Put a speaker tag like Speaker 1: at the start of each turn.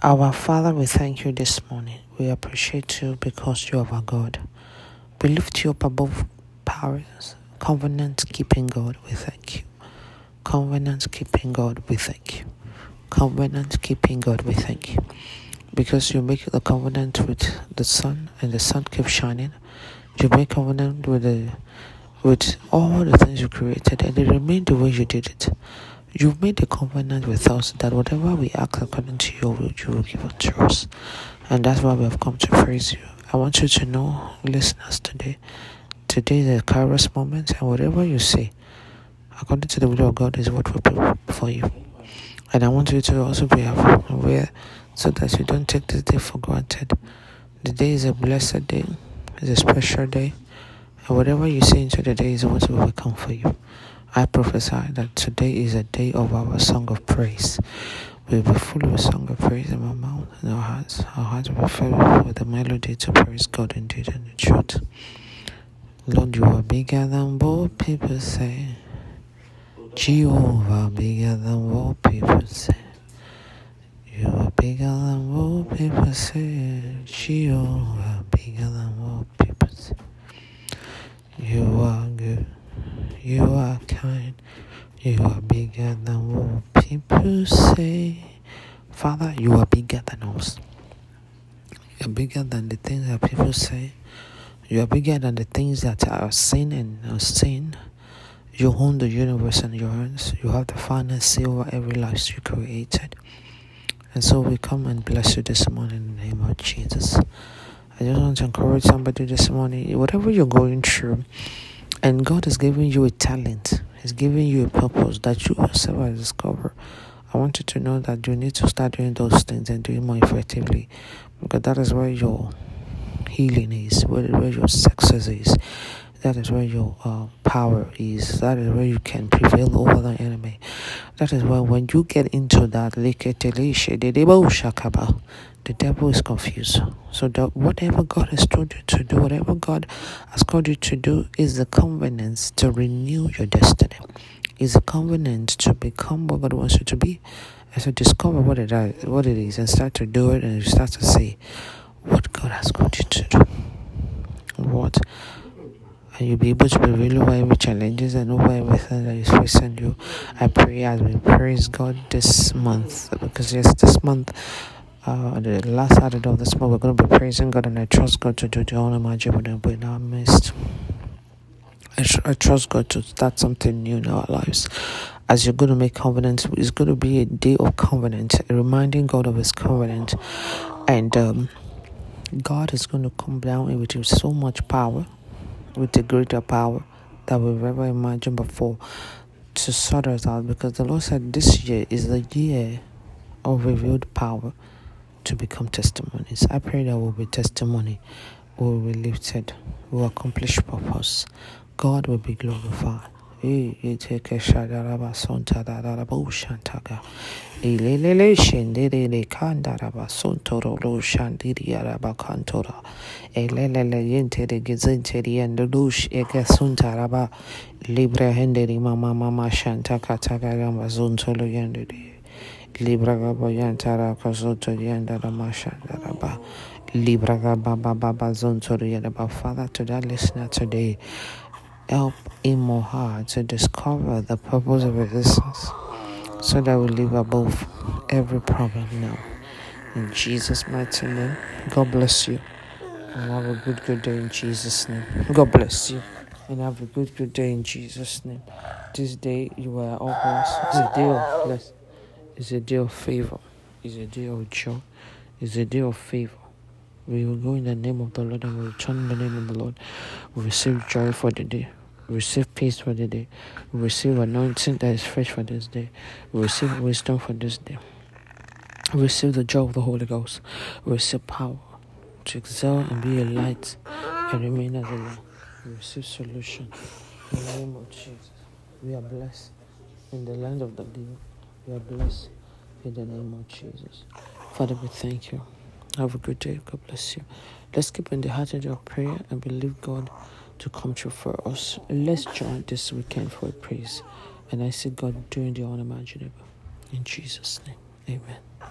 Speaker 1: Our Father, we thank you this morning. We appreciate you because you are our God. We lift you up above powers. Covenant keeping God, we thank you. Covenant keeping God, we thank you. Covenant keeping God, we thank you. Because you make the covenant with the sun and the sun keeps shining. You make covenant with the with all the things you created and they remain the way you did it. You've made a covenant with us that whatever we ask according to your will, you will give unto us. And that's why we have come to praise you. I want you to know, listeners, today, today is a kairos moment, and whatever you say, according to the will of God, is what will be for you. And I want you to also be aware so that you don't take this day for granted. The day is a blessed day, it's a special day, and whatever you say into the day is what will become for you. I prophesy that today is a day of our song of praise. We will be full of a song of praise in our mouth and our hearts. Our hearts will be filled with the melody to praise God indeed and the truth. Lord, you are bigger than what people say. Jehovah, bigger than what people say. You are bigger than what people say. Jehovah, bigger than what people say. You are good. You are You are bigger than what people say. Father, you are bigger than us. You are bigger than the things that people say. You are bigger than the things that are seen and unseen. You own the universe in your hands. You have the final say over every life you created. And so we come and bless you this morning in the name of Jesus. I just want to encourage somebody this morning, whatever you're going through, and God has given you a talent, He's giving you a purpose that you yourself have discovered. I want you to know that you need to start doing those things and doing more effectively because that is where your healing is, where, where your success is. That is where your uh, power is. That is where you can prevail over the enemy. That is why when you get into that, the devil is confused. So that whatever God has told you to do, whatever God has called you to do, is the covenant to renew your destiny. Is a covenant to become what God wants you to be, and to discover what it is, what it is, and start to do it, and you start to see what God has called you to do. What and you'll be able to prevail over every challenges and over everything that is facing you. I pray as we praise God this month because yes, this month uh, the last Saturday of this month, we're going to be praising God, and I trust God to do the unimaginable in our midst. I, tr- I trust God to start something new in our lives. As you're going to make covenants, it's going to be a day of covenant, reminding God of His covenant, and um, God is going to come down with so much power, with a greater power that we've ever imagined before, to sort us out. Because the Lord said this year is the year of revealed power to become testimonies. I pray that we'll be testimony, we will be lifted, we will accomplish purpose. God will be glorified. Ilelele shendelele kandaraba sontoro lo shandiri araba kantora. Elelele yentere gizenteri endelush eke suntaraba. Libre henderi mama mama shantaka tagaramba zontolo yenderi. Libra gaba yantara kazoto yandara mashandaraba. Libra gaba baba zontolo yandaba. Father, to that listener today, help him to discover the purpose of existence so that we live above every problem now. In Jesus' mighty name, God bless you. And have a good, good day in Jesus' name. God bless you. And have a good, good day in Jesus' name. This day you are all blessed. It's a day of bless. It's a day of favor. It's a day of joy. It's a day of favor. We will go in the name of the Lord and we will in the name of the Lord. We receive joy for the day. Receive peace for the day. Receive anointing that is fresh for this day. Receive wisdom for this day. Receive the joy of the Holy Ghost. Receive power to excel and be a light and remain as a light. Receive solution in the name of Jesus. We are blessed in the land of the living. We are blessed in the name of Jesus. Father, we thank you. Have a good day. God bless you. Let's keep in the heart of your prayer and believe God to come true for us. Let's join this weekend for a praise. And I see God doing the unimaginable. In Jesus' name, amen.